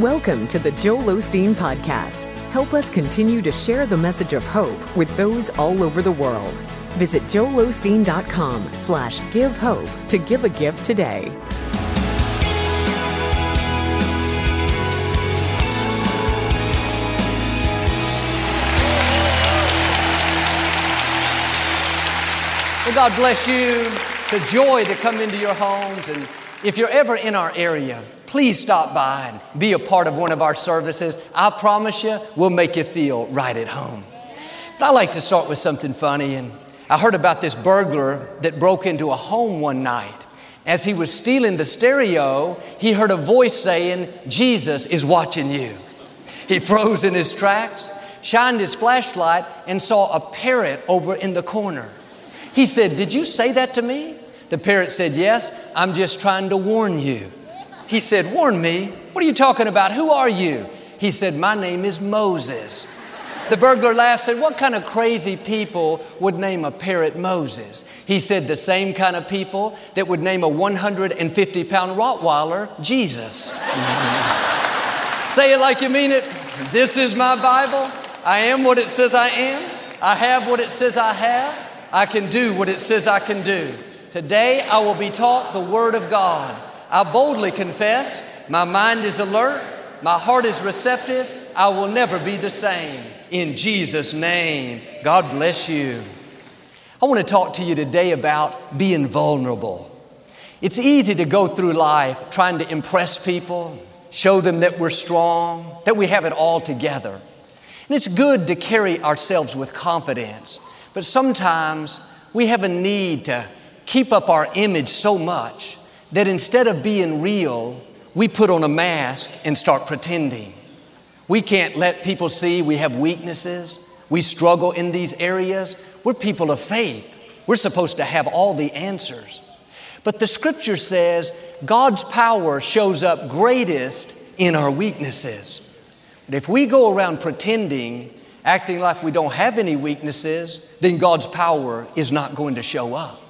Welcome to the Joel Osteen Podcast. Help us continue to share the message of hope with those all over the world. Visit joelosteen.com slash give hope to give a gift today. Well, God bless you. It's a joy to come into your homes. And if you're ever in our area, please stop by and be a part of one of our services. I promise you, we'll make you feel right at home. But I like to start with something funny. And I heard about this burglar that broke into a home one night. As he was stealing the stereo, he heard a voice saying, Jesus is watching you. He froze in his tracks, shined his flashlight, and saw a parrot over in the corner. He said, Did you say that to me? The parrot said, Yes, I'm just trying to warn you. He said, Warn me? What are you talking about? Who are you? He said, My name is Moses. The burglar laughed and said, What kind of crazy people would name a parrot Moses? He said, The same kind of people that would name a 150 pound Rottweiler Jesus. Say it like you mean it. This is my Bible. I am what it says I am. I have what it says I have. I can do what it says I can do. Today I will be taught the Word of God. I boldly confess, my mind is alert, my heart is receptive, I will never be the same. In Jesus' name, God bless you. I want to talk to you today about being vulnerable. It's easy to go through life trying to impress people, show them that we're strong, that we have it all together. And it's good to carry ourselves with confidence. But sometimes we have a need to keep up our image so much that instead of being real, we put on a mask and start pretending. We can't let people see we have weaknesses. We struggle in these areas. We're people of faith. We're supposed to have all the answers. But the scripture says God's power shows up greatest in our weaknesses. But if we go around pretending acting like we don't have any weaknesses, then God's power is not going to show up.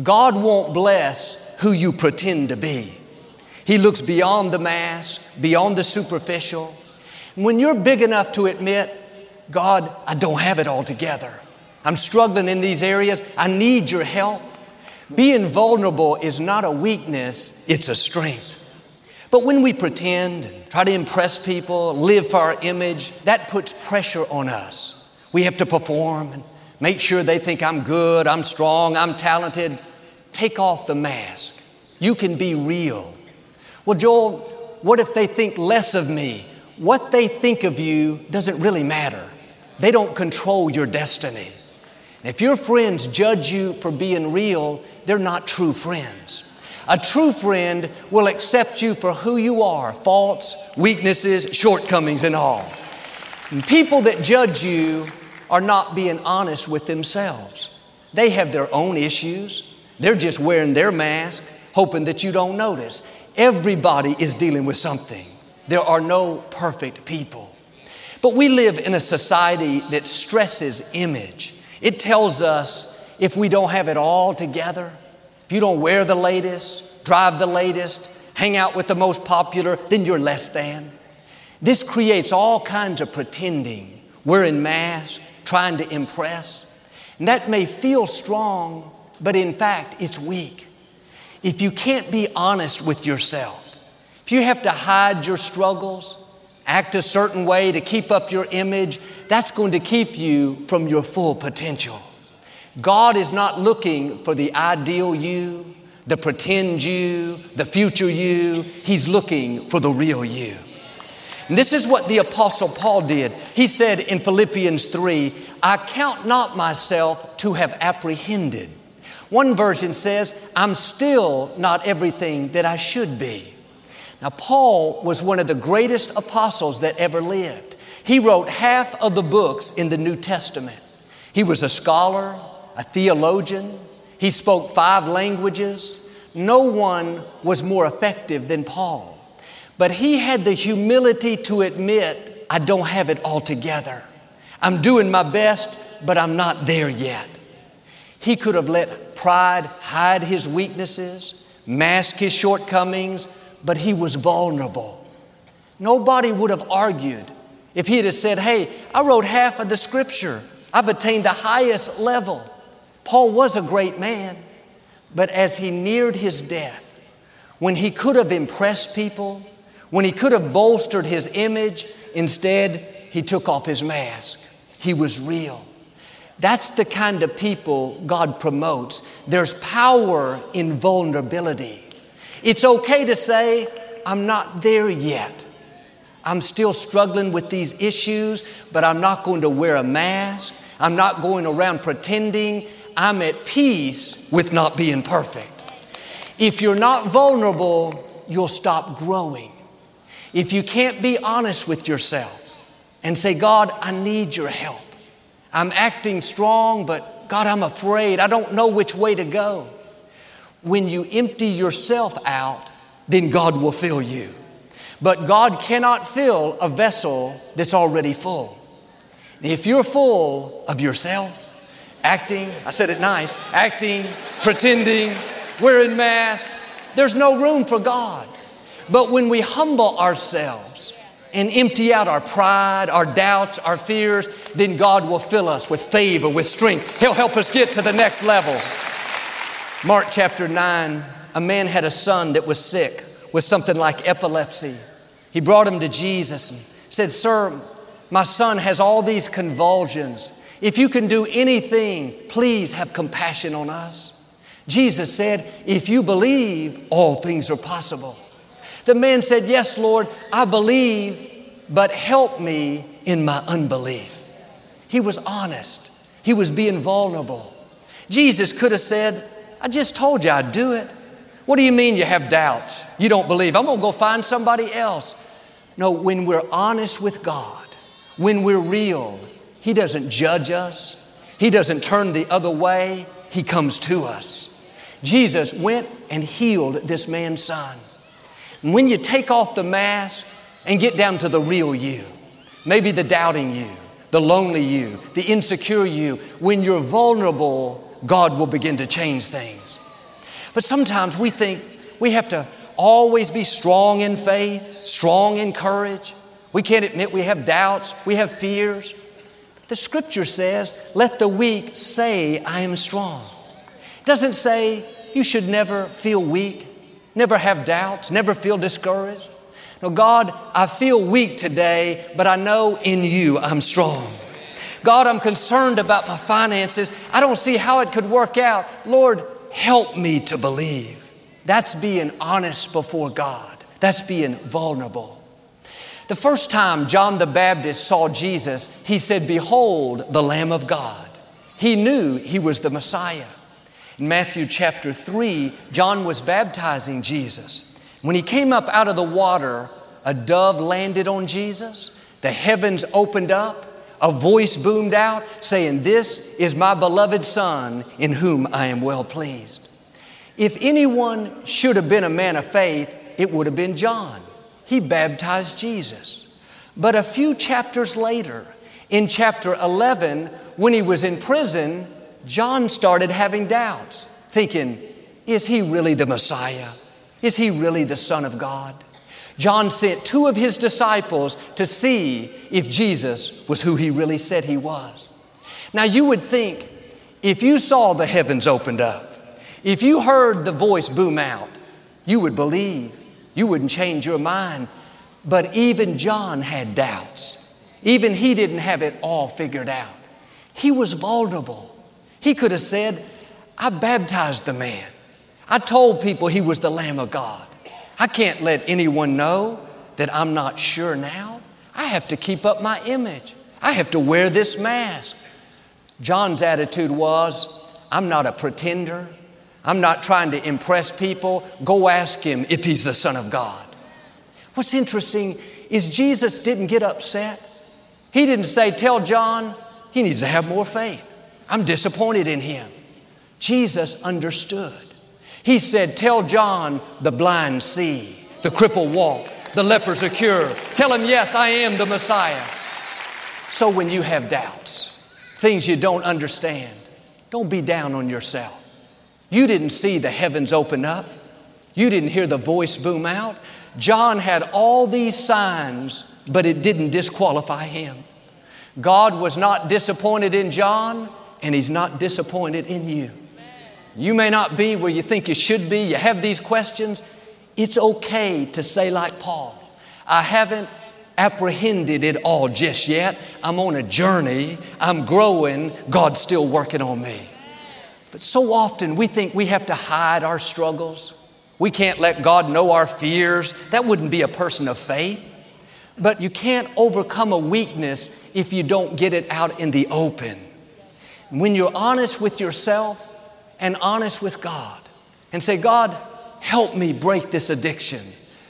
God won't bless who you pretend to be. He looks beyond the mask, beyond the superficial. when you're big enough to admit, God, I don't have it all together. I'm struggling in these areas. I need your help. Being vulnerable is not a weakness, it's a strength. But when we pretend, try to impress people, live for our image, that puts pressure on us. We have to perform make sure they think I'm good, I'm strong, I'm talented. Take off the mask. You can be real. Well, Joel, what if they think less of me? What they think of you doesn't really matter. They don't control your destiny. If your friends judge you for being real, they're not true friends. A true friend will accept you for who you are faults, weaknesses, shortcomings, and all. And people that judge you are not being honest with themselves. They have their own issues. They're just wearing their mask, hoping that you don't notice. Everybody is dealing with something. There are no perfect people. But we live in a society that stresses image. It tells us if we don't have it all together, if you don't wear the latest, drive the latest, hang out with the most popular, then you're less than. This creates all kinds of pretending, wearing masks, trying to impress. And that may feel strong, but in fact, it's weak. If you can't be honest with yourself, if you have to hide your struggles, act a certain way to keep up your image, that's going to keep you from your full potential. God is not looking for the ideal you, the pretend you, the future you. He's looking for the real you. And this is what the Apostle Paul did. He said in Philippians 3, I count not myself to have apprehended. One version says, I'm still not everything that I should be. Now, Paul was one of the greatest apostles that ever lived. He wrote half of the books in the New Testament. He was a scholar, a theologian. He spoke five languages. No one was more effective than Paul. But he had the humility to admit, I don't have it all together. I'm doing my best, but I'm not there yet. He could have let pride hide his weaknesses, mask his shortcomings, but he was vulnerable. Nobody would have argued if he had said, Hey, I wrote half of the scripture, I've attained the highest level. Paul was a great man, but as he neared his death, when he could have impressed people, when he could have bolstered his image, instead, he took off his mask. He was real. That's the kind of people God promotes. There's power in vulnerability. It's okay to say, I'm not there yet. I'm still struggling with these issues, but I'm not going to wear a mask. I'm not going around pretending. I'm at peace with not being perfect. If you're not vulnerable, you'll stop growing. If you can't be honest with yourself and say, God, I need your help. I'm acting strong, but God, I'm afraid. I don't know which way to go. When you empty yourself out, then God will fill you. But God cannot fill a vessel that's already full. If you're full of yourself, acting, I said it nice, acting, pretending, wearing masks, there's no room for God. But when we humble ourselves and empty out our pride, our doubts, our fears, then God will fill us with favor, with strength. He'll help us get to the next level. Mark chapter 9, a man had a son that was sick with something like epilepsy. He brought him to Jesus and said, Sir, my son has all these convulsions. If you can do anything, please have compassion on us. Jesus said, If you believe, all things are possible. The man said, Yes, Lord, I believe, but help me in my unbelief. He was honest, he was being vulnerable. Jesus could have said, I just told you I'd do it. What do you mean you have doubts? You don't believe. I'm going to go find somebody else. No, when we're honest with God, when we're real, He doesn't judge us, He doesn't turn the other way, He comes to us. Jesus went and healed this man's son. When you take off the mask and get down to the real you, maybe the doubting you, the lonely you, the insecure you, when you're vulnerable, God will begin to change things. But sometimes we think we have to always be strong in faith, strong in courage. We can't admit we have doubts, we have fears. The scripture says, let the weak say, I am strong. It doesn't say you should never feel weak, never have doubts, never feel discouraged. No, God, I feel weak today, but I know in you I'm strong. God, I'm concerned about my finances. I don't see how it could work out. Lord, help me to believe. That's being honest before God. That's being vulnerable. The first time John the Baptist saw Jesus, he said, Behold, the Lamb of God. He knew he was the Messiah. In Matthew chapter 3, John was baptizing Jesus. When he came up out of the water, a dove landed on Jesus, the heavens opened up, a voice boomed out saying, This is my beloved Son in whom I am well pleased. If anyone should have been a man of faith, it would have been John. He baptized Jesus. But a few chapters later, in chapter 11, when he was in prison, John started having doubts, thinking, Is he really the Messiah? Is he really the Son of God? John sent two of his disciples to see if Jesus was who he really said he was. Now, you would think if you saw the heavens opened up, if you heard the voice boom out, you would believe, you wouldn't change your mind. But even John had doubts. Even he didn't have it all figured out. He was vulnerable. He could have said, I baptized the man. I told people he was the Lamb of God. I can't let anyone know that I'm not sure now. I have to keep up my image. I have to wear this mask. John's attitude was, I'm not a pretender. I'm not trying to impress people. Go ask him if he's the Son of God. What's interesting is Jesus didn't get upset. He didn't say, Tell John he needs to have more faith. I'm disappointed in him. Jesus understood. He said, Tell John the blind see, the cripple walk, the lepers are cured. Tell him, Yes, I am the Messiah. So when you have doubts, things you don't understand, don't be down on yourself. You didn't see the heavens open up. You didn't hear the voice boom out. John had all these signs, but it didn't disqualify him. God was not disappointed in John, and He's not disappointed in you. You may not be where you think you should be, you have these questions. It's okay to say, like Paul, I haven't apprehended it all just yet. I'm on a journey, I'm growing, God's still working on me. But so often we think we have to hide our struggles. We can't let God know our fears. That wouldn't be a person of faith. But you can't overcome a weakness if you don't get it out in the open. When you're honest with yourself and honest with God and say, God, help me break this addiction.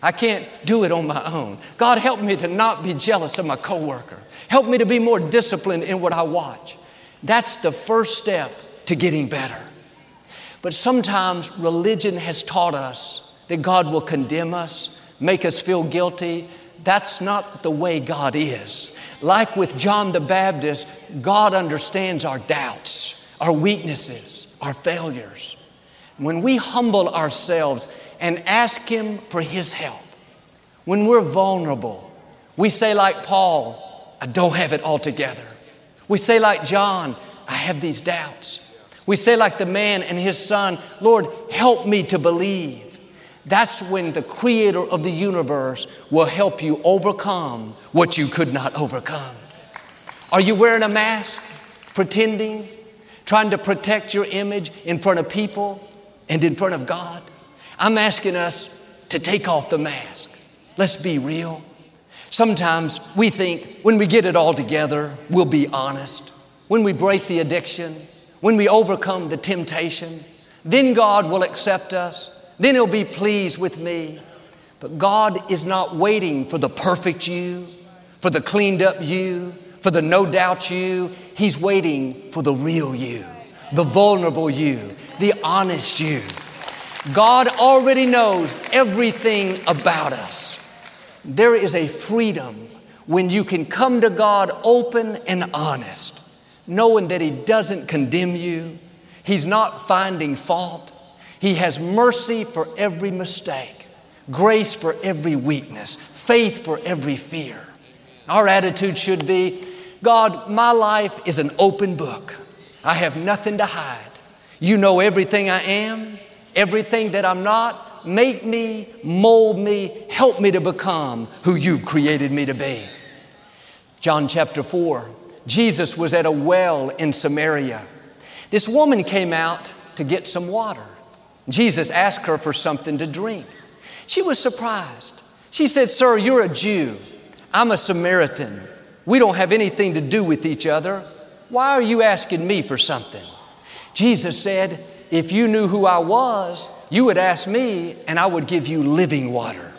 I can't do it on my own. God, help me to not be jealous of my coworker. Help me to be more disciplined in what I watch. That's the first step to getting better. But sometimes religion has taught us that God will condemn us, make us feel guilty, that's not the way God is. Like with John the Baptist, God understands our doubts, our weaknesses, our failures. When we humble ourselves and ask Him for His help, when we're vulnerable, we say, like Paul, I don't have it all together. We say, like John, I have these doubts. We say, like the man and his son, Lord, help me to believe. That's when the creator of the universe will help you overcome what you could not overcome. Are you wearing a mask, pretending, trying to protect your image in front of people and in front of God? I'm asking us to take off the mask. Let's be real. Sometimes we think when we get it all together, we'll be honest. When we break the addiction, when we overcome the temptation, then God will accept us. Then He'll be pleased with me. But God is not waiting for the perfect you, for the cleaned up you, for the no doubt you. He's waiting for the real you, the vulnerable you, the honest you. God already knows everything about us. There is a freedom when you can come to God open and honest, knowing that He doesn't condemn you, He's not finding fault, he has mercy for every mistake, grace for every weakness, faith for every fear. Our attitude should be God, my life is an open book. I have nothing to hide. You know everything I am, everything that I'm not. Make me, mold me, help me to become who you've created me to be. John chapter 4, Jesus was at a well in Samaria. This woman came out to get some water. Jesus asked her for something to drink. She was surprised. She said, Sir, you're a Jew. I'm a Samaritan. We don't have anything to do with each other. Why are you asking me for something? Jesus said, If you knew who I was, you would ask me, and I would give you living water.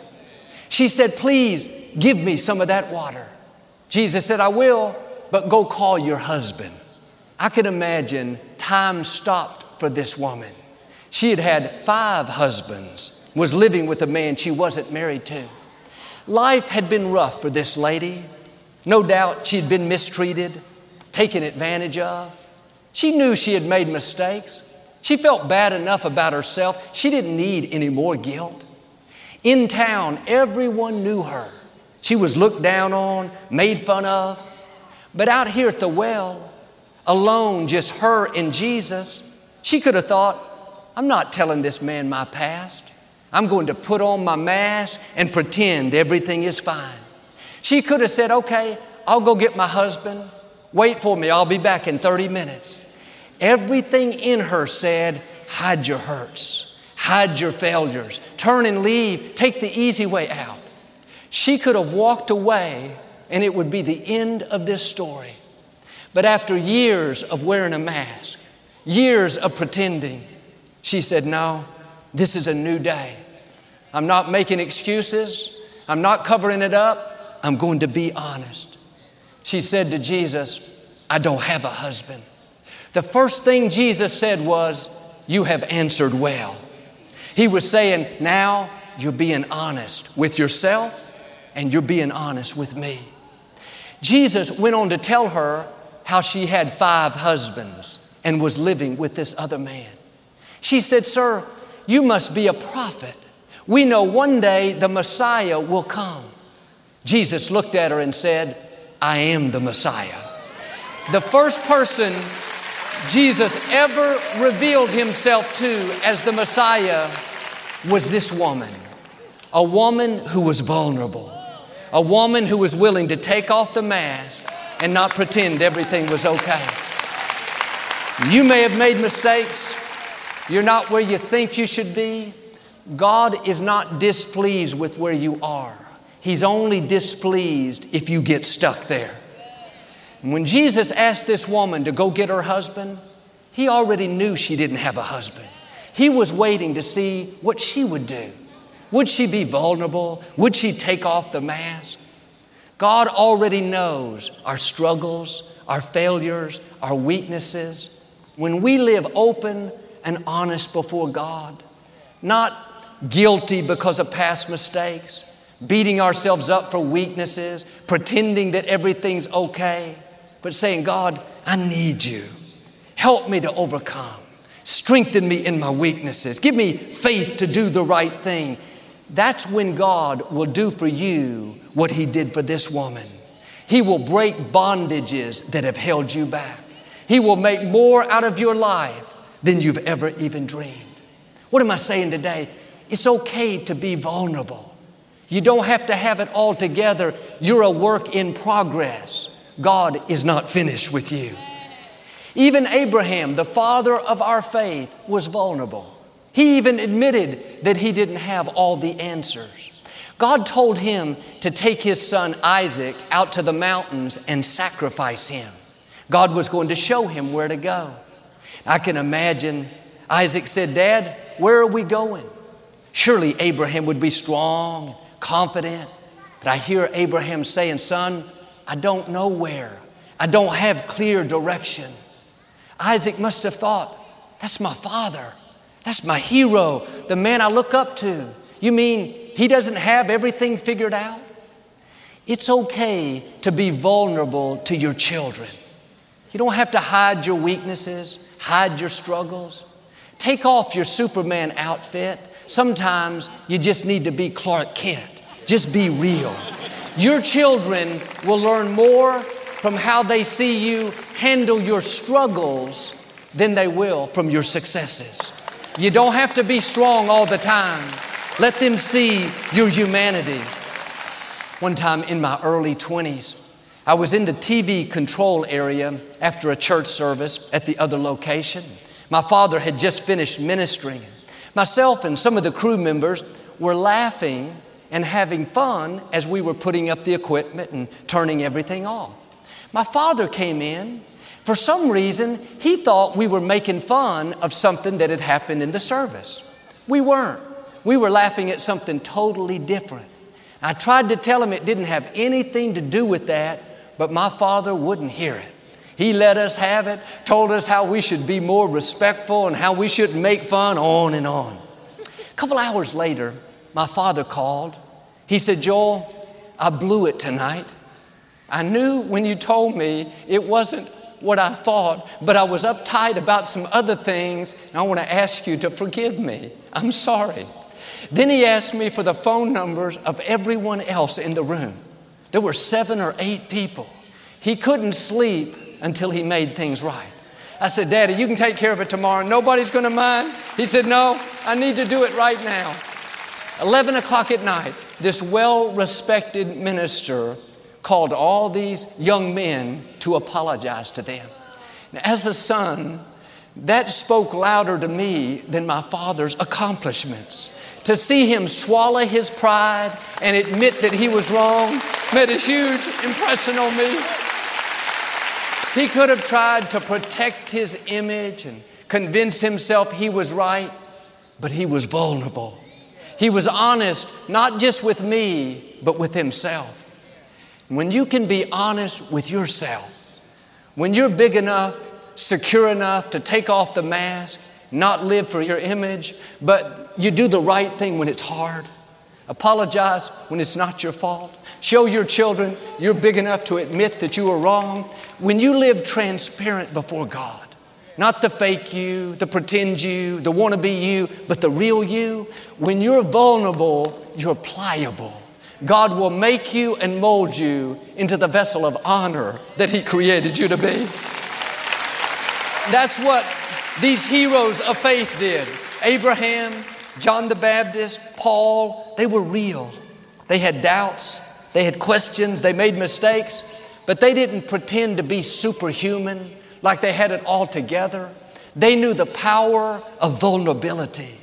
She said, Please give me some of that water. Jesus said, I will, but go call your husband. I can imagine time stopped for this woman. She had had five husbands, was living with a man she wasn't married to. Life had been rough for this lady. No doubt she'd been mistreated, taken advantage of. She knew she had made mistakes. She felt bad enough about herself. She didn't need any more guilt. In town, everyone knew her. She was looked down on, made fun of. But out here at the well, alone, just her and Jesus, she could have thought, I'm not telling this man my past. I'm going to put on my mask and pretend everything is fine. She could have said, Okay, I'll go get my husband. Wait for me, I'll be back in 30 minutes. Everything in her said, Hide your hurts, hide your failures, turn and leave, take the easy way out. She could have walked away and it would be the end of this story. But after years of wearing a mask, years of pretending, she said, No, this is a new day. I'm not making excuses. I'm not covering it up. I'm going to be honest. She said to Jesus, I don't have a husband. The first thing Jesus said was, You have answered well. He was saying, Now you're being honest with yourself and you're being honest with me. Jesus went on to tell her how she had five husbands and was living with this other man. She said, Sir, you must be a prophet. We know one day the Messiah will come. Jesus looked at her and said, I am the Messiah. The first person Jesus ever revealed himself to as the Messiah was this woman, a woman who was vulnerable, a woman who was willing to take off the mask and not pretend everything was okay. You may have made mistakes. You're not where you think you should be. God is not displeased with where you are. He's only displeased if you get stuck there. And when Jesus asked this woman to go get her husband, he already knew she didn't have a husband. He was waiting to see what she would do. Would she be vulnerable? Would she take off the mask? God already knows our struggles, our failures, our weaknesses. When we live open and honest before God, not guilty because of past mistakes, beating ourselves up for weaknesses, pretending that everything's okay, but saying, God, I need you. Help me to overcome. Strengthen me in my weaknesses. Give me faith to do the right thing. That's when God will do for you what He did for this woman. He will break bondages that have held you back. He will make more out of your life than you've ever even dreamed. What am I saying today? It's okay to be vulnerable. You don't have to have it all together. You're a work in progress. God is not finished with you. Even Abraham, the father of our faith, was vulnerable. He even admitted that he didn't have all the answers. God told him to take his son Isaac out to the mountains and sacrifice him. God was going to show him where to go. I can imagine Isaac said, Dad, where are we going? Surely Abraham would be strong, confident. But I hear Abraham saying, Son, I don't know where. I don't have clear direction. Isaac must have thought, That's my father. That's my hero, the man I look up to. You mean he doesn't have everything figured out? It's okay to be vulnerable to your children. You don't have to hide your weaknesses, hide your struggles. Take off your Superman outfit. Sometimes you just need to be Clark Kent. Just be real. Your children will learn more from how they see you handle your struggles than they will from your successes. You don't have to be strong all the time. Let them see your humanity. One time in my early 20s, I was in the TV control area after a church service at the other location. My father had just finished ministering. Myself and some of the crew members were laughing and having fun as we were putting up the equipment and turning everything off. My father came in. For some reason, he thought we were making fun of something that had happened in the service. We weren't. We were laughing at something totally different. I tried to tell him it didn't have anything to do with that, but my father wouldn't hear it. He let us have it, told us how we should be more respectful and how we shouldn't make fun, on and on. A couple hours later, my father called. He said, Joel, I blew it tonight. I knew when you told me it wasn't what I thought, but I was uptight about some other things, and I want to ask you to forgive me. I'm sorry. Then he asked me for the phone numbers of everyone else in the room. There were seven or eight people. He couldn't sleep until he made things right. I said, Daddy, you can take care of it tomorrow. Nobody's going to mind. He said, No, I need to do it right now. 11 o'clock at night, this well respected minister called all these young men to apologize to them. Now, as a son, that spoke louder to me than my father's accomplishments. To see him swallow his pride and admit that he was wrong made a huge impression on me. He could have tried to protect his image and convince himself he was right, but he was vulnerable. He was honest, not just with me, but with himself. When you can be honest with yourself, when you're big enough, secure enough to take off the mask, not live for your image, but you do the right thing when it's hard, apologize when it's not your fault, show your children you're big enough to admit that you were wrong. When you live transparent before God, Not the fake you, the pretend you, the wannabe you, but the real you. When you're vulnerable, you're pliable. God will make you and mold you into the vessel of honor that He created you to be. That's what these heroes of faith did. Abraham, John the Baptist, Paul, they were real. They had doubts, they had questions, they made mistakes, but they didn't pretend to be superhuman like they had it all together. They knew the power of vulnerability.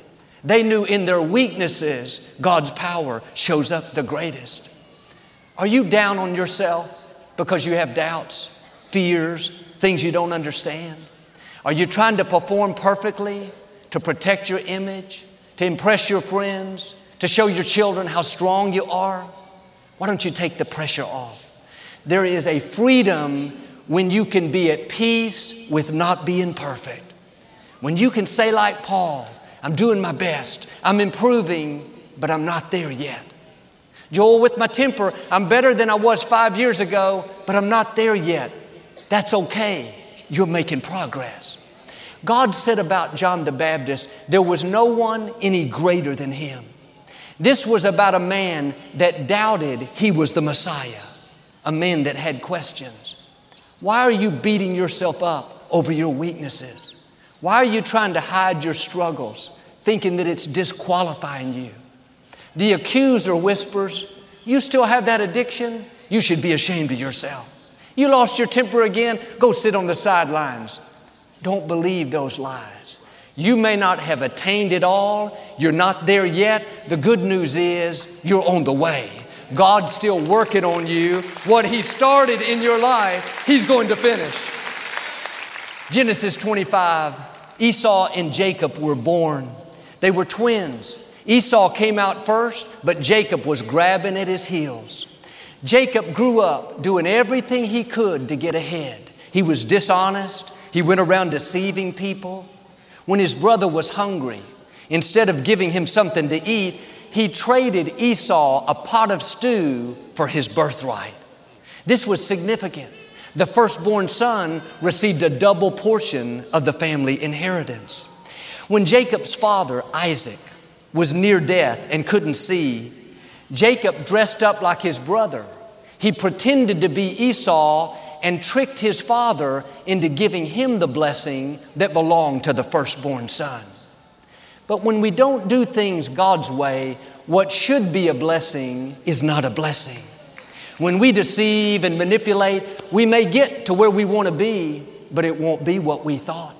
They knew in their weaknesses, God's power shows up the greatest. Are you down on yourself because you have doubts, fears, things you don't understand? Are you trying to perform perfectly to protect your image, to impress your friends, to show your children how strong you are? Why don't you take the pressure off? There is a freedom when you can be at peace with not being perfect. When you can say, like Paul, I'm doing my best. I'm improving, but I'm not there yet. Joel, with my temper, I'm better than I was five years ago, but I'm not there yet. That's okay. You're making progress. God said about John the Baptist, there was no one any greater than him. This was about a man that doubted he was the Messiah, a man that had questions. Why are you beating yourself up over your weaknesses? Why are you trying to hide your struggles, thinking that it's disqualifying you? The accuser whispers, You still have that addiction? You should be ashamed of yourself. You lost your temper again? Go sit on the sidelines. Don't believe those lies. You may not have attained it all. You're not there yet. The good news is you're on the way. God's still working on you. What He started in your life, He's going to finish. Genesis 25 Esau and Jacob were born. They were twins. Esau came out first, but Jacob was grabbing at his heels. Jacob grew up doing everything he could to get ahead. He was dishonest. He went around deceiving people. When his brother was hungry, instead of giving him something to eat, he traded Esau a pot of stew for his birthright. This was significant the firstborn son received a double portion of the family inheritance. When Jacob's father, Isaac, was near death and couldn't see, Jacob dressed up like his brother. He pretended to be Esau and tricked his father into giving him the blessing that belonged to the firstborn son. But when we don't do things God's way, what should be a blessing is not a blessing. When we deceive and manipulate, we may get to where we want to be, but it won't be what we thought.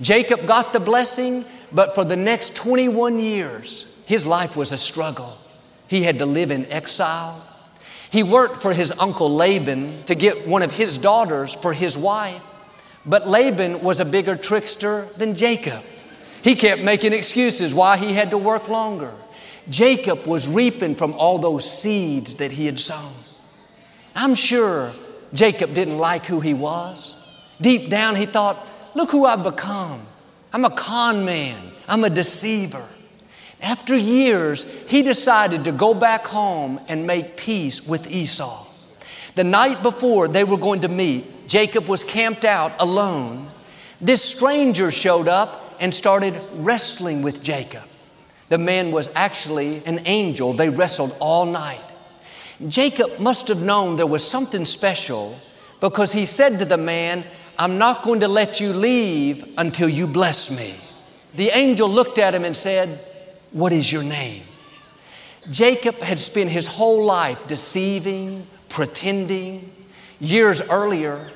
Jacob got the blessing, but for the next 21 years, his life was a struggle. He had to live in exile. He worked for his uncle Laban to get one of his daughters for his wife, but Laban was a bigger trickster than Jacob. He kept making excuses why he had to work longer. Jacob was reaping from all those seeds that he had sown. I'm sure Jacob didn't like who he was. Deep down, he thought, Look who I've become. I'm a con man, I'm a deceiver. After years, he decided to go back home and make peace with Esau. The night before they were going to meet, Jacob was camped out alone. This stranger showed up and started wrestling with Jacob. The man was actually an angel. They wrestled all night. Jacob must have known there was something special because he said to the man, I'm not going to let you leave until you bless me. The angel looked at him and said, What is your name? Jacob had spent his whole life deceiving, pretending. Years earlier,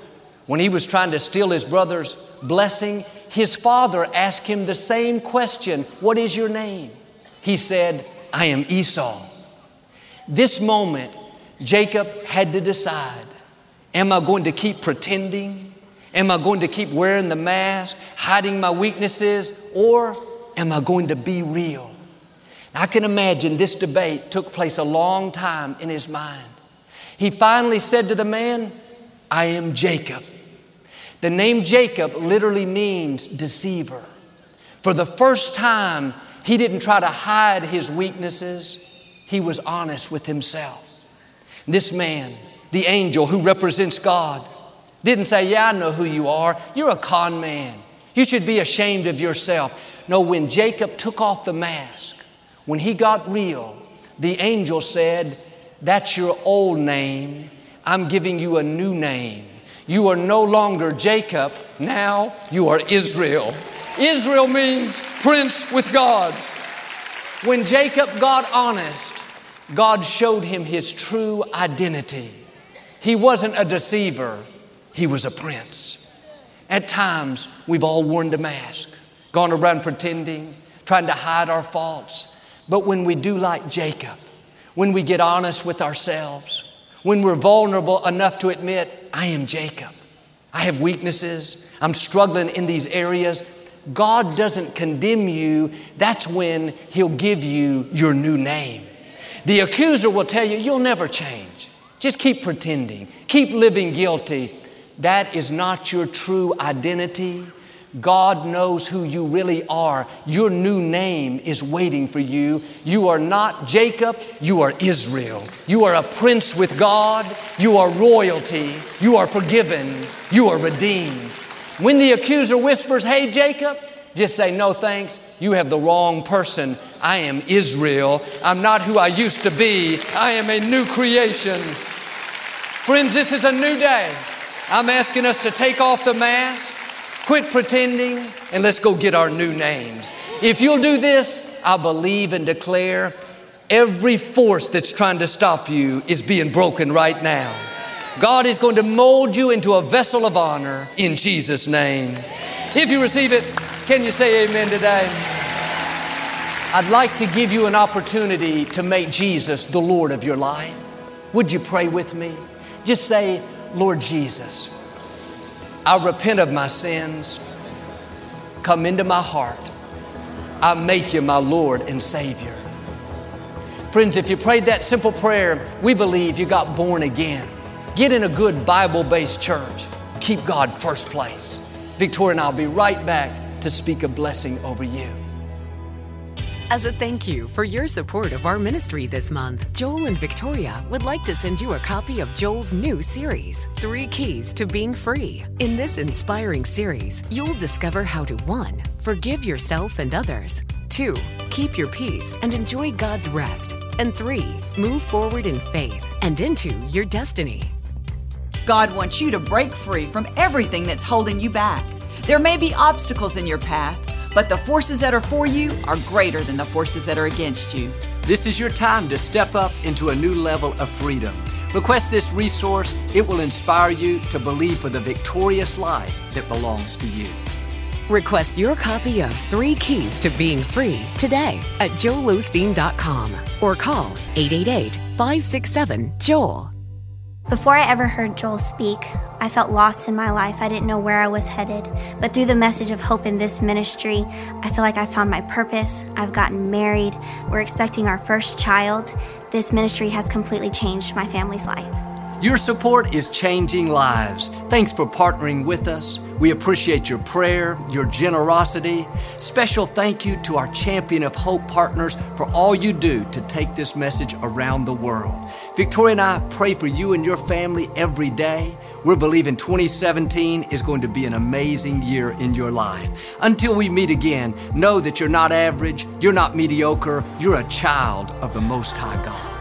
when he was trying to steal his brother's blessing, his father asked him the same question What is your name? He said, I am Esau. This moment, Jacob had to decide Am I going to keep pretending? Am I going to keep wearing the mask, hiding my weaknesses, or am I going to be real? I can imagine this debate took place a long time in his mind. He finally said to the man, I am Jacob. The name Jacob literally means deceiver. For the first time, he didn't try to hide his weaknesses he was honest with himself. This man, the angel who represents God, didn't say, Yeah, I know who you are. You're a con man. You should be ashamed of yourself. No, when Jacob took off the mask, when he got real, the angel said, That's your old name. I'm giving you a new name. You are no longer Jacob, now you are Israel. Israel means prince with God. When Jacob got honest, God showed him his true identity. He wasn't a deceiver, he was a prince. At times, we've all worn the mask, gone around pretending, trying to hide our faults. But when we do like Jacob, when we get honest with ourselves, when we're vulnerable enough to admit, I am Jacob, I have weaknesses, I'm struggling in these areas, God doesn't condemn you. That's when He'll give you your new name. The accuser will tell you, you'll never change. Just keep pretending, keep living guilty. That is not your true identity. God knows who you really are. Your new name is waiting for you. You are not Jacob, you are Israel. You are a prince with God, you are royalty, you are forgiven, you are redeemed. When the accuser whispers, Hey, Jacob, just say, No thanks, you have the wrong person. I am Israel. I'm not who I used to be. I am a new creation. Friends, this is a new day. I'm asking us to take off the mask Quit pretending and let's go get our new names. If you'll do this, I believe and declare every force that's trying to stop you is being broken right now. God is going to mold you into a vessel of honor in Jesus' name. If you receive it, can you say amen today? I'd like to give you an opportunity to make Jesus the Lord of your life. Would you pray with me? Just say, Lord Jesus. I repent of my sins. Come into my heart. I make you my Lord and Savior. Friends, if you prayed that simple prayer, we believe you got born again. Get in a good Bible based church. Keep God first place. Victoria and I'll be right back to speak a blessing over you. As a thank you for your support of our ministry this month, Joel and Victoria would like to send you a copy of Joel's new series, Three Keys to Being Free. In this inspiring series, you'll discover how to 1. Forgive yourself and others, 2. Keep your peace and enjoy God's rest, and 3. Move forward in faith and into your destiny. God wants you to break free from everything that's holding you back. There may be obstacles in your path but the forces that are for you are greater than the forces that are against you. This is your time to step up into a new level of freedom. Request this resource, it will inspire you to believe for the victorious life that belongs to you. Request your copy of Three Keys to Being Free today at joelosteen.com or call 888 567 Joel. Before I ever heard Joel speak, I felt lost in my life. I didn't know where I was headed. But through the message of hope in this ministry, I feel like I found my purpose. I've gotten married. We're expecting our first child. This ministry has completely changed my family's life. Your support is changing lives. Thanks for partnering with us. We appreciate your prayer, your generosity. Special thank you to our Champion of Hope partners for all you do to take this message around the world. Victoria and I pray for you and your family every day. We're believing 2017 is going to be an amazing year in your life. Until we meet again, know that you're not average, you're not mediocre, you're a child of the Most High God.